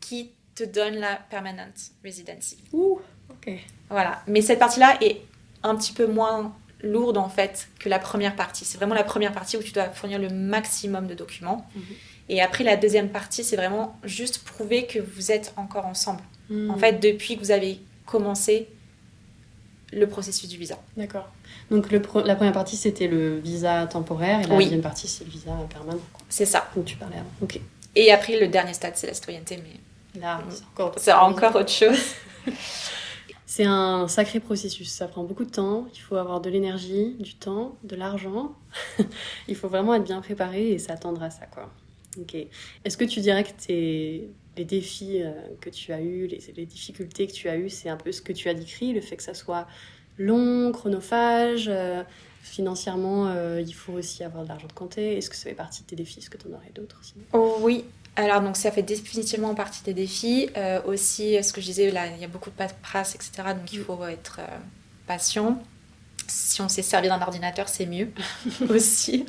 qui te donne la permanent residency. Ouh, ok. Voilà. Mais cette partie-là est un petit peu moins lourde en fait que la première partie. C'est vraiment la première partie où tu dois fournir le maximum de documents. Mhm. Et après la deuxième partie, c'est vraiment juste prouver que vous êtes encore ensemble. Hmm. En fait, depuis que vous avez commencé le processus du visa. D'accord. Donc le la première partie, c'était le visa temporaire et la Oui. deuxième partie, c'est le visa permanent. C'est ça. Donc tu parlais avant. Ok. Et après, le dernier stade, c'est la citoyenneté, mais Là, c'est encore, c'est encore autre chose. C'est un sacré processus. Ça prend beaucoup de temps. Il faut avoir de l'énergie, du temps, de l'argent. Il faut vraiment être bien préparé et s'attendre à ça, quoi. Ok. Est-ce que tu dirais que tes, les défis euh, que tu as eus, les, les difficultés que tu as eues, c'est un peu ce que tu as décrit, le fait que ça soit long, chronophage, euh, financièrement, euh, il faut aussi avoir de l'argent de compter. Est-ce que ça fait partie de tes défis? Est-ce que tu en aurais d'autres Oh oui, alors donc ça fait définitivement partie des défis. Euh, aussi, ce que je disais, là, il y a beaucoup de paperasse, etc. Donc il faut être euh, patient. Si on s'est servi d'un ordinateur, c'est mieux aussi.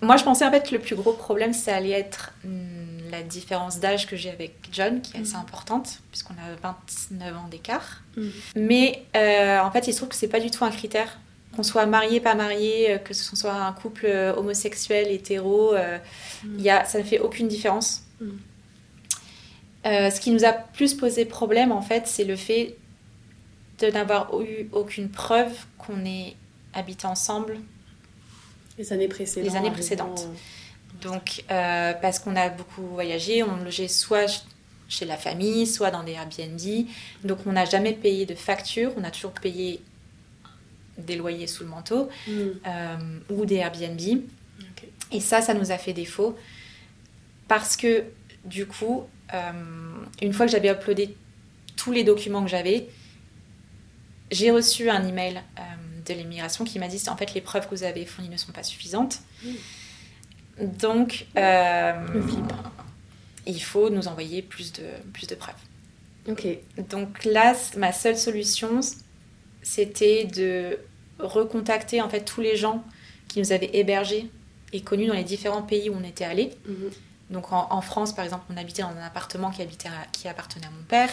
Moi, je pensais en fait que le plus gros problème, ça allait être hum, la différence d'âge que j'ai avec John, qui est assez Mhm. importante, puisqu'on a 29 ans d'écart. Mhm. Mais euh, en fait, il se trouve que c'est pas du tout un critère. Qu'on soit marié, pas marié, euh, que ce soit un couple euh, homosexuel, hétéro, euh, il y a, ça ne fait aucune différence. Euh, ce qui nous a plus posé problème, en fait, c'est le fait de n'avoir eu aucune preuve qu'on ait habité ensemble. Les années précédentes. Les années arrivant, précédentes. Donc, euh, parce qu'on a beaucoup voyagé, on logeait soit ch- chez la famille, soit dans des Airbnb. Donc, on n'a jamais payé de facture, on a toujours payé des loyers sous le manteau hmm, euh, ou des Airbnb. Et ça, ça nous a fait défaut parce que du coup, euh, une fois que j'avais uploadé tous les documents que j'avais, j'ai reçu un email euh, de l'immigration qui m'a dit en fait les preuves que vous avez fournies ne sont pas suffisantes. Donc, euh, il faut nous envoyer plus de, plus de preuves. Ok. Donc là, ma seule solution, c'était de recontacter en fait tous les gens qui nous avaient hébergés et connus dans les différents pays où on était allés. Mhm. Donc en, en France, par exemple, on habitait dans un appartement qui, habitait à- qui appartenait à mon père.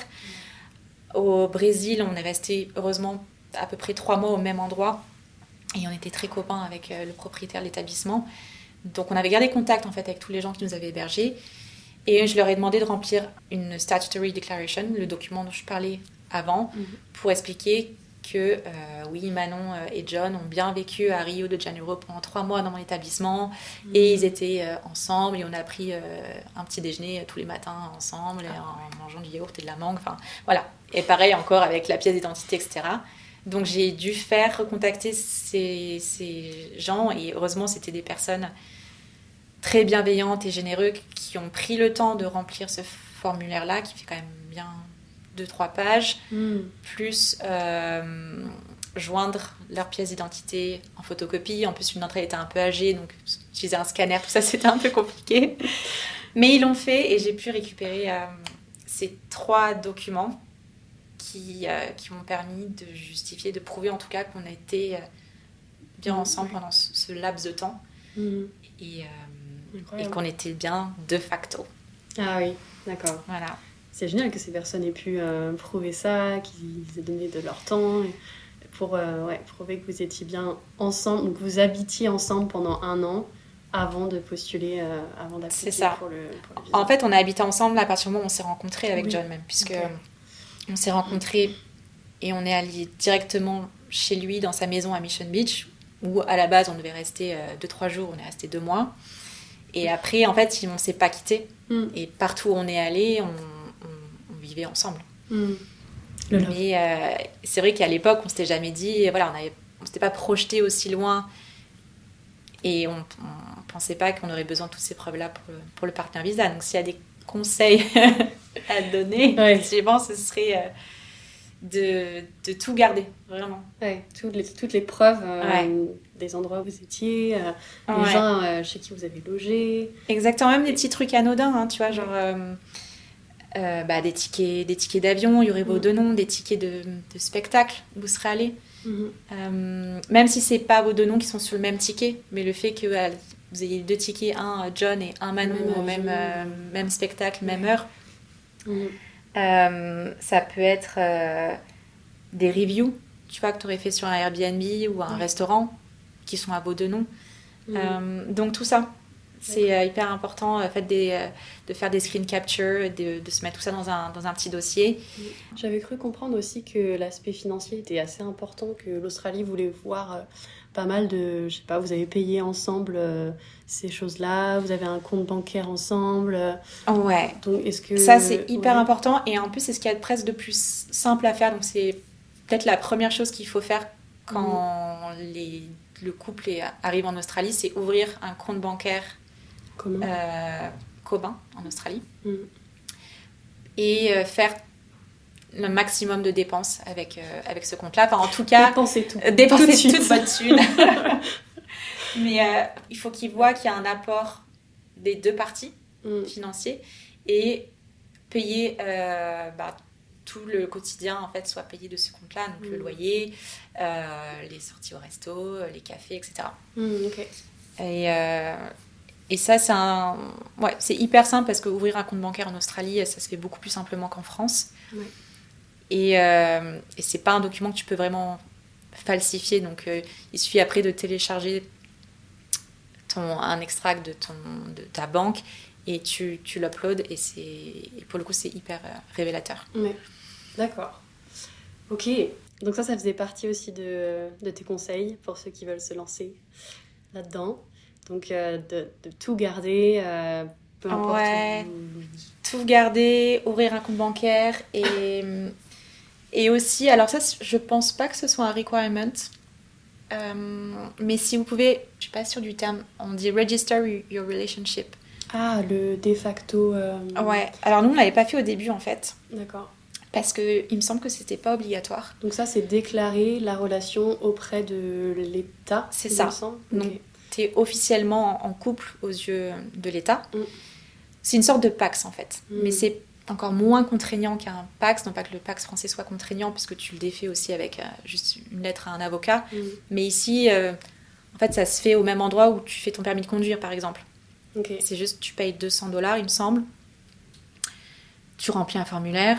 Au Brésil, on est resté heureusement à peu près trois mois au même endroit et on était très copains avec euh, le propriétaire de l'établissement. Donc on avait gardé contact en fait avec tous les gens qui nous avaient hébergés et je leur ai demandé de remplir une statutory declaration, le document dont je parlais avant, Mhm. pour expliquer que euh, oui, Manon euh, et John ont bien vécu à Rio de Janeiro pendant trois mois dans mon établissement et ils étaient euh, ensemble et on a pris euh, un petit déjeuner tous les matins ensemble et en mangeant du yaourt et de la mangue. Enfin, voilà. Et pareil encore avec la pièce d'identité, etc. Donc j'ai dû faire recontacter ces, ces gens et heureusement c'était des personnes très bienveillantes et généreuses qui ont pris le temps de remplir ce formulaire-là qui fait quand même bien deux trois pages Hmm. plus euh, joindre leur pièce d'identité en photocopie. En plus, une d'entre elles était un peu âgée, donc utiliser un scanner, tout ça, c'était un peu compliqué. Mais ils l'ont fait et j'ai pu récupérer euh, ces trois documents qui, euh, qui m'ont permis de justifier, de prouver en tout cas qu'on a été euh, bien Mhm. ensemble pendant ce, ce laps de temps Hmm. et, euh, et qu'on était bien de facto. Ah oui, d'accord. Voilà. C'est génial que ces personnes aient pu prouver ça, qu'ils aient donné de leur temps et pour euh, ouais, prouver que vous étiez bien ensemble, donc vous habitiez ensemble pendant un an avant de postuler, euh, avant d'appliquer C'est ça. pour le, pour le visa. En fait, on a habité ensemble à partir du moment où on s'est rencontrés avec Oui. John même, puisque. On s'est rencontrés et on est allé directement chez lui dans sa maison à Mission Beach, où à la base on devait rester 2-3 jours, on est resté 2 mois. Et après, en fait, on s'est pas quitté. Mm. Et partout où on est allé, on, on- on vivait ensemble. Mm. Le love. Mais euh, c'est vrai qu'à l'époque, on s'était jamais dit, voilà, on avait, on s'était pas projeté aussi loin. Et on, on pensait pas qu'on aurait besoin de toutes ces preuves-là pour, pour le partenaire visa. Donc s'il y a des conseils à donner, Ouais. effectivement, ce serait euh, de, de tout garder, vraiment. Ouais, toutes, les, toutes les preuves euh, Ouais. des endroits où vous étiez, euh, les Ouais. gens euh, chez qui vous avez logé. Exactement, même des petits trucs anodins, hein, tu vois, genre bah, des tickets des tickets d'avion, il y aurait vos Mm. deux noms, des tickets de, de spectacle où vous serez allés. Mhm. Euh, même si c'est pas vos deux noms qui sont sur le même ticket, mais le fait que vous ayez deux tickets, un John et un Manon au même, même spectacle, même heure, Euh, ça peut être euh, des reviews, tu vois, que tu aurais fait sur un Airbnb ou un restaurant qui sont à noms. Mhm. Euh, donc tout ça, c'est euh, hyper important euh, fait, des, de faire des screen capture, de, de se mettre tout ça dans un, dans un petit dossier. J'avais cru comprendre aussi que l'aspect financier était assez important, que l'Australie voulait voir pas mal de, je sais pas, vous avez payé ensemble euh, ces choses-là, vous avez un compte bancaire ensemble. euh, Ouais. donc est-ce que Ça, c'est hyper ouais. important. Et en plus, c'est ce qu'il y a de presque de plus simple à faire. Donc, c'est peut-être la première chose qu'il faut faire quand les, le couple est- arrive en Australie, c'est ouvrir un compte bancaire Comment? euh, commun en Australie Mhm. et euh, faire le maximum de dépenses avec, euh, avec ce compte-là. Enfin, en tout cas, Dépensez tout. euh, dépenser Tout toute votre thune. Mais euh, il faut qu'ils voient qu'il y a un apport des deux parties Mhm. financier et payer euh, bah, tout le quotidien en fait soit payé de ce compte-là donc le Mm. loyer les sorties au resto les cafés etc ok. et, et ça c'est un ouais c'est hyper simple parce que ouvrir un compte bancaire en Australie ça se fait beaucoup plus simplement qu'en France Ouais. Et, euh, et c'est pas un document que tu peux vraiment falsifier donc euh, il suffit après de télécharger ton, un extract de, ton, de ta banque et tu, tu l'uploads et, et pour le coup c'est hyper euh, révélateur. Ouais. D'accord. Ok. Donc ça, ça faisait partie aussi de, de tes conseils pour ceux qui veulent se lancer là-dedans. Donc euh, de, de tout garder, euh, peu importe. Ouais. où- Tout garder, ouvrir un compte bancaire et, et aussi, alors ça je pense pas que ce soit un requirement, euh, mais si vous pouvez, je suis pas sûre du terme, on dit register your relationship. Ah, le de facto. euh, Ouais, alors nous on l'avait pas fait au début en fait, D'accord. parce que il me semble que c'était pas obligatoire. Donc ça, c'est déclarer la relation auprès de l'État. C'est ça. Donc, Ok. tu es officiellement en couple aux yeux de l'État. Mm. C'est une sorte de Pax en fait, Mm. mais c'est encore moins contraignant qu'un Pax. Non pas que le Pax français soit contraignant, puisque tu le défais aussi avec euh, juste une lettre à un avocat. Mm. Mais ici, euh, en fait, ça se fait au même endroit où tu fais ton permis de conduire, par exemple. C'est juste, tu payes 200 dollars, il me semble. Tu remplis un formulaire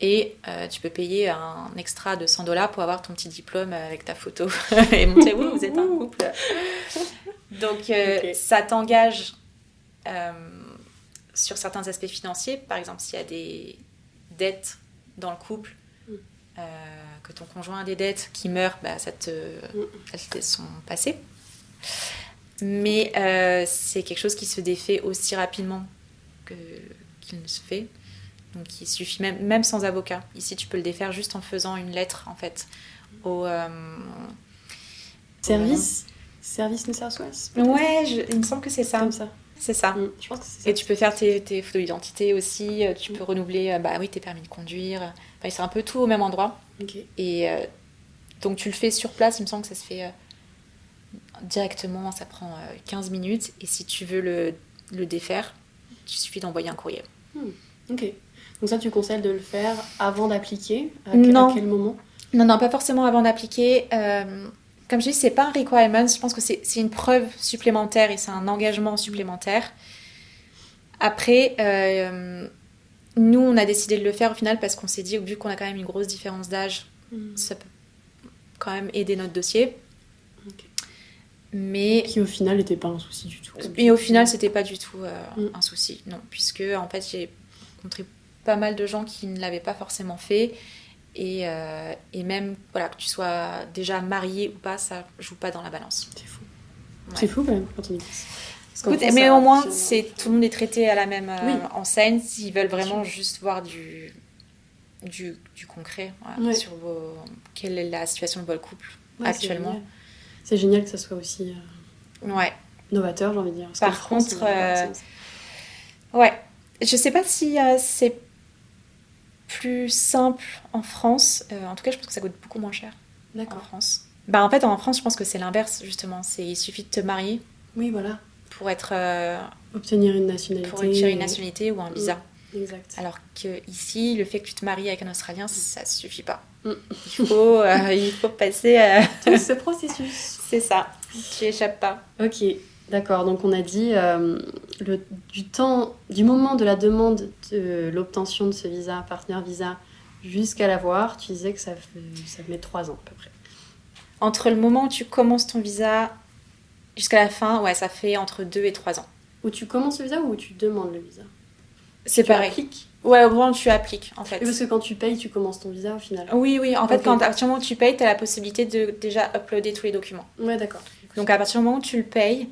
et euh, tu peux payer un extra de 100 dollars pour avoir ton petit diplôme avec ta photo et montrer, oui, vous êtes un couple. Donc, euh, ça t'engage euh, sur certains aspects financiers. Par exemple, s'il y a des dettes dans le couple, Mm. euh, que ton conjoint a des dettes qui meurent, bah, ça te, Mm. elles te sont passées. Mais euh, c'est quelque chose qui se défait aussi rapidement que, qu'il ne se fait. Donc il suffit même, même sans avocat. Ici, tu peux le défaire juste en faisant une lettre, en fait, au... euh, Service? Service New South Wales Ouais, je- il me semble que c'est ça. Comme ça. C'est ça. Mm. Je pense que c'est ça. Et tu peux faire tes, tes photos d'identité aussi, euh, tu peux renouveler euh, bah oui, tes permis de conduire. Enfin, c'est un peu tout au même endroit. Et euh, donc tu le fais sur place, il me semble que ça se fait euh, directement, ça prend euh, 15 minutes. Et si tu veux le, le défaire, il suffit d'envoyer un courrier. Ok. Donc ça, tu conseilles de le faire avant d'appliquer? À, quel- Non. à quel moment? Non, non, pas forcément avant d'appliquer. Comme je dis, c'est pas un requirement. Je pense que c'est une preuve supplémentaire et c'est un engagement supplémentaire. Après, euh, nous, on a décidé de le faire au final parce qu'on s'est dit, vu qu'on a quand même une grosse différence d'âge, Mm. ça peut quand même aider notre dossier. Mais Qui au final n'était pas un souci du tout. Et au final, c'était pas du tout euh, Mm. un souci, non, puisque en fait, j'ai rencontré pas mal de gens qui ne l'avaient pas forcément fait. Et, euh, et même, voilà, que tu sois déjà marié ou pas, ça joue pas dans la balance. C'est fou. Ouais. C'est fou quand même quand on y pense. Parce qu'en Écoute, France, mais ça- au moins, c'est tout le monde est traité à la même euh, Oui. enseigne. S'ils veulent vraiment juste voir du, du, du concret voilà, Ouais. sur vos- quelle est la situation de votre couple Ouais, actuellement. C'est génial que ça soit aussi euh, Ouais. novateur, j'ai envie de dire. Parce Par France, contre, euh, ça. Ouais. Je sais pas si euh, c'est plus simple en France. Euh, en tout cas, je pense que ça coûte beaucoup moins cher en. France. Bah, en fait, en France, je pense que c'est l'inverse, justement. Il suffit de te marier Oui, voilà. pour être euh, Obtenir une nationalité. pour obtenir une nationalité ou un visa. Exact. Alors que ici, le fait que tu te maries avec un Australien, ça suffit pas. Mm. Il faut, euh, il faut passer. à- Tout ce processus. c'est ça. Tu échappes pas. Ok, d'accord. Donc on a dit euh, le, du temps, du moment de la demande de l'obtention de ce visa, partenaire visa, jusqu'à l'avoir, tu disais que ça, ça met trois ans à peu près. Entre le moment où tu commences ton visa jusqu'à la fin, ouais, ça fait entre 2 et 3 ans. Où tu commences le visa ou où tu demandes le visa? C'est Tu pareil. appliques? Ouais, au moment où tu appliques, en fait. Et parce que quand tu payes, tu commences ton visa au final. Oui, oui. En fait, quand, à partir du moment où tu payes, tu as la possibilité de déjà uploader tous les documents. Ouais, d'accord. Donc, à partir du moment où tu le payes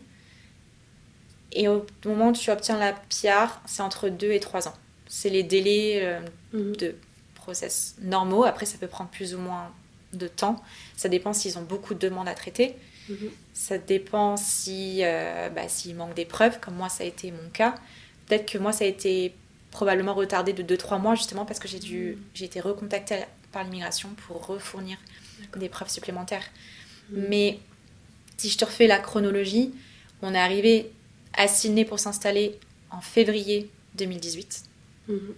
et au moment où tu obtiens la PR, c'est entre 2 et 3 ans. C'est les délais euh, Mhm. de process normaux. Après, ça peut prendre plus ou moins de temps. Ça dépend s'ils ont beaucoup de demandes à traiter. Mhm. Ça dépend si, euh, bah, s'il manque des preuves, comme moi, ça a été mon cas. Peut-être que moi, ça a été probablement retardé de 2-3 mois, justement parce que j'ai dû, j'ai été recontactée par l'immigration pour refournir des preuves supplémentaires. Mhm. Mais si je te refais la chronologie, on est arrivé à Sydney pour s'installer en février 2018. Mhm.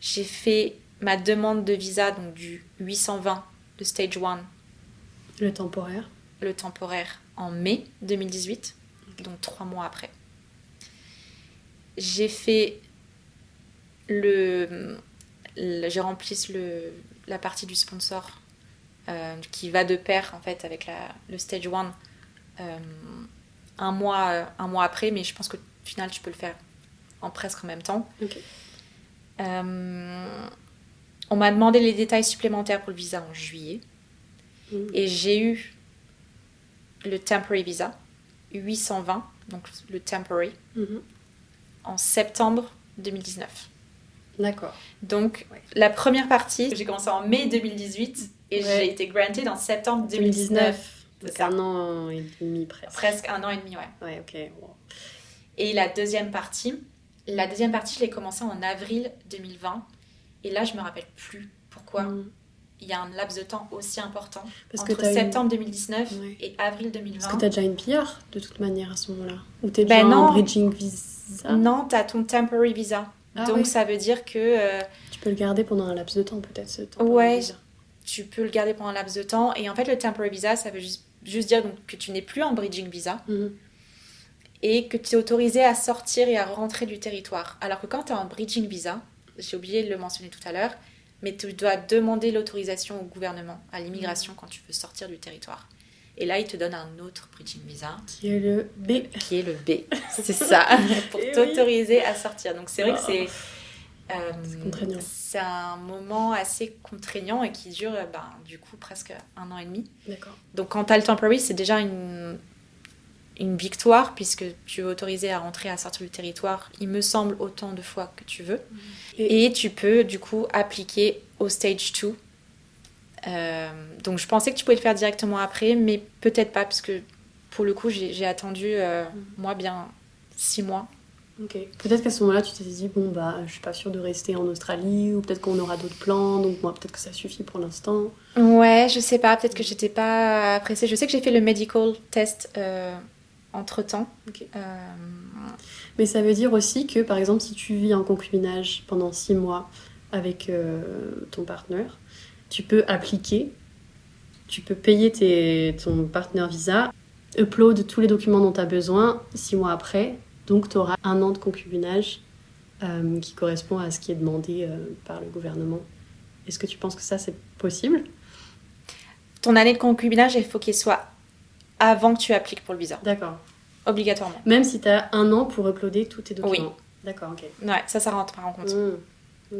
J'ai fait ma demande de visa, donc du 820 de Stage 1, Le temporaire. le temporaire, en mai 2018, donc trois mois après. J'ai fait le. le- j'ai rempli le, la partie du sponsor euh, qui va de pair en fait avec la, le Stage 1 euh, un, mois, euh, un mois après, mais je pense qu'au final tu peux le faire en presque en même temps. Euh, on m'a demandé les détails supplémentaires pour le visa en juillet. Mhm. Et j'ai eu le temporary visa, 820, donc le temporary, Mhm. en septembre 2019. D'accord. Donc Ouais. la première partie, j'ai commencé en mai 2018 et Ouais. j'ai été granted en septembre 2019. 2019. C'est Donc un an et demi presque. Presque un an et demi, ouais. Ouais, ok. Et la deuxième partie, la deuxième partie, je l'ai commencé en avril 2020. Et là, je me rappelle plus pourquoi Mhm. il y a un laps de temps aussi important Parce entre septembre 2019 Ouais. et avril Parce 2020. que t'as déjà une PR de toute manière à ce moment-là. Ou t'es Ben déjà non. en bridging visa? Non, tu as ton temporary visa. Ah Donc ça veut dire que euh, Tu peux le garder pendant un laps de temps peut-être ce temps. Ouais. tu peux le garder pendant un laps de temps. Et en fait, le temporary visa, ça veut juste, juste dire donc, que tu n'es plus en bridging visa Mhm. et que tu es autorisé à sortir et à rentrer du territoire. Alors que quand tu es en bridging visa, j'ai oublié de le mentionner tout à l'heure, mais tu dois demander l'autorisation au gouvernement, à l'immigration, quand tu veux sortir du territoire. Et là, il te donne un autre bridging visa, Qui est le B. qui est le B. C'est ça, pour Eh oui. t'autoriser à sortir. Donc c'est vrai que c'est... euh, C'est un moment assez contraignant et qui dure euh, ben, du coup presque un an et demi. D'accord. Donc quand tu as le temporary, c'est déjà une, une victoire puisque tu es autorisé à rentrer, à sortir du territoire, il me semble, autant de fois que tu veux. Et- Et, tu peux du coup appliquer au stage 2. Euh, donc je pensais que tu pouvais le faire directement après, mais peut-être pas parce que pour le coup j'ai attendu euh, moi bien six mois. Ok. Peut-être qu'à ce moment-là, tu t'es dit, bon, bah, je suis pas sûre de rester en Australie, ou peut-être qu'on aura d'autres plans, donc moi, peut-être que ça suffit pour l'instant. Ouais, je sais pas, peut-être que j'étais pas pressée. Je sais que j'ai fait le medical test entre temps. Euh, Mais ça veut dire aussi que, par exemple, si tu vis en concubinage pendant six mois avec euh, ton partenaire, tu peux appliquer, tu peux payer tes, ton partenaire visa, upload tous les documents dont tu as besoin six mois après, Donc tu auras un an de concubinage euh, qui correspond à ce qui est demandé euh, par le gouvernement. Est-ce que tu penses que ça c'est possible? Ton année de concubinage, il faut qu'il soit avant que tu appliques pour le visa. D'accord. Obligatoirement. Même si tu as un an pour uploader tous tes documents. Oui. D'accord, ok. Ouais, ça, ça rentre pas en compte. Mmh.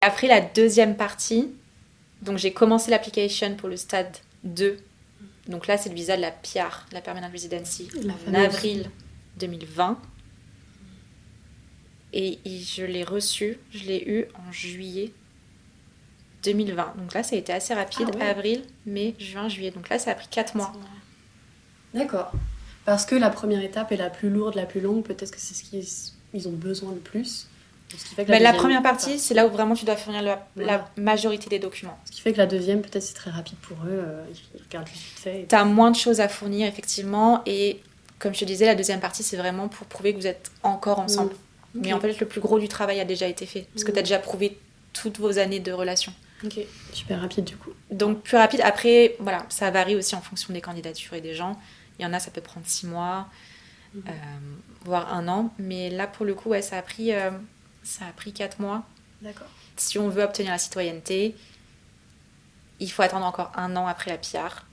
Après la deuxième partie, donc j'ai commencé l'application pour le stade 2. Donc là, c'est le visa de la PR, la Permanent Residency, La en fameuse. avril 2020. Et je l'ai reçu, je l'ai eu en juillet 2020. Donc là, ça a été assez rapide. Ah ouais. Avril, mai, juin, juillet. Donc là, ça a pris 4 mois. D'accord. Parce que la première étape est la plus lourde, la plus longue, peut-être que c'est ce qu'ils ils ont besoin le plus. Ce qui fait que Mais la deuxième- première partie, c'est là où vraiment tu dois fournir la, majorité des documents. Ce qui fait que la deuxième, peut-être c'est très rapide pour eux. euh, ils regardent vite fait. Tu as moins de choses à fournir, effectivement. Et comme je te disais, la deuxième partie, c'est vraiment pour prouver que vous êtes encore ensemble. Mais en fait, le plus gros du travail a déjà été fait. Parce que tu as déjà prouvé toutes vos années de relation. Ok, super rapide du coup. Donc, plus rapide. Après, voilà, ça varie aussi en fonction des candidatures et des gens. Il y en a, ça peut prendre six mois, Mhm. euh, voire un an. Mais là, pour le coup, ouais, ça, a pris, euh, ça a pris quatre mois. D'accord. Si on veut obtenir la citoyenneté, il faut attendre encore un an après la PR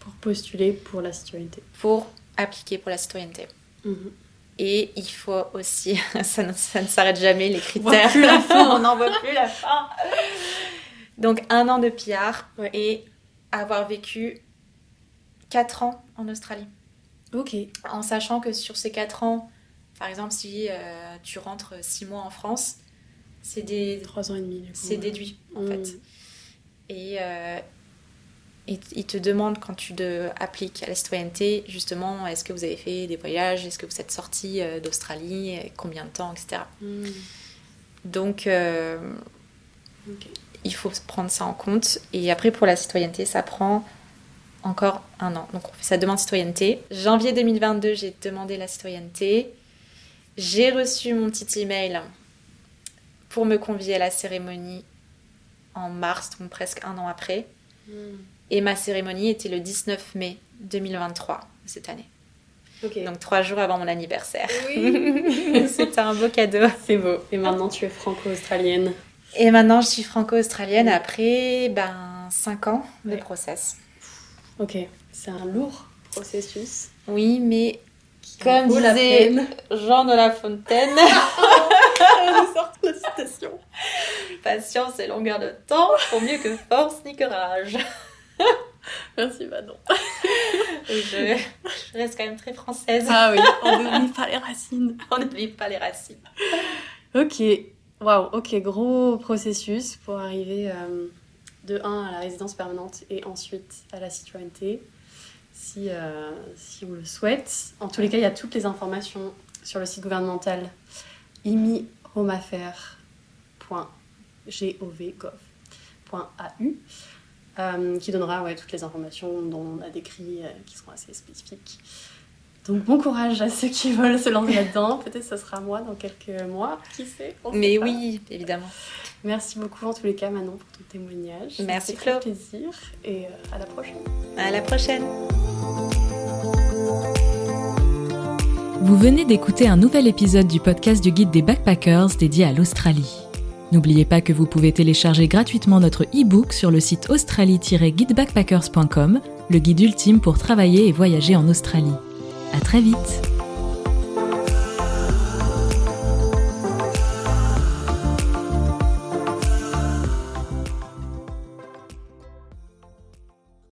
Pour postuler pour la citoyenneté. pour appliquer pour la citoyenneté. Mhm. Et il faut aussi, ça ne, ça ne s'arrête jamais, les voit critères. plus la fin. On n'en voit plus la fin. Donc un an de PR Ouais. et avoir vécu 4 ans en Australie. Ok. En sachant que sur ces 4 ans, par exemple, si euh, tu rentres 6 mois en France, c'est des, Trois ans et demi c'est déduit en Mm. fait. Et euh, il, il te demande quand tu de, appliques à la citoyenneté, justement, est-ce que vous avez fait des voyages, est-ce que vous êtes sorti euh, d'Australie, et combien de temps, etc. Mm. Donc, euh, il faut prendre ça en compte. Et après, pour la citoyenneté, ça prend encore un an. Donc, on fait sa demande de citoyenneté. Janvier 2022, j'ai demandé la citoyenneté. J'ai reçu mon petit email pour me convier à la cérémonie en mars, donc presque un an après. Mm. Et ma cérémonie était le 19 mai 2023 de cette année. Donc trois jours avant mon anniversaire. Oui. C'était un beau cadeau. c'est beau. Et maintenant tu es franco-australienne. Et maintenant, je suis franco-australienne Oui. après ben, 5 ans de Ouais. process. Ok. C'est un lourd processus. Oui, mais qui Comme disait-. Jean de La Fontaine, Je sors la citation. patience et longueur de temps pour mieux que force ni courage. Merci. Et je, je reste quand même très française. Ah oui, on n'oublie pas les racines. On n'oublie pas les racines. Ok, waouh, ok, gros processus pour arriver euh, de 1 à la résidence permanente et ensuite à la citoyenneté, si, euh, si on le souhaite. En tous les cas, il y a toutes les informations sur le site gouvernemental imiromafaire.gov.au euh, qui donnera ouais, toutes les informations dont on a décrit euh, qui seront assez spécifiques. Donc bon courage à ceux qui veulent se lancer là-dedans. Peut-être ce sera moi dans quelques mois, qui sait? On sait Mais pas. oui, évidemment. Merci beaucoup en tous les cas Manon pour ton témoignage. Merci, C'était Flo. plaisir et euh, à la prochaine. À la prochaine. Vous venez d'écouter un nouvel épisode du podcast du guide des backpackers dédié à l'Australie. N'oubliez pas que vous pouvez télécharger gratuitement notre e-book sur le site australie-guidebackpackers.com, le guide ultime pour travailler et voyager en Australie. À très vite!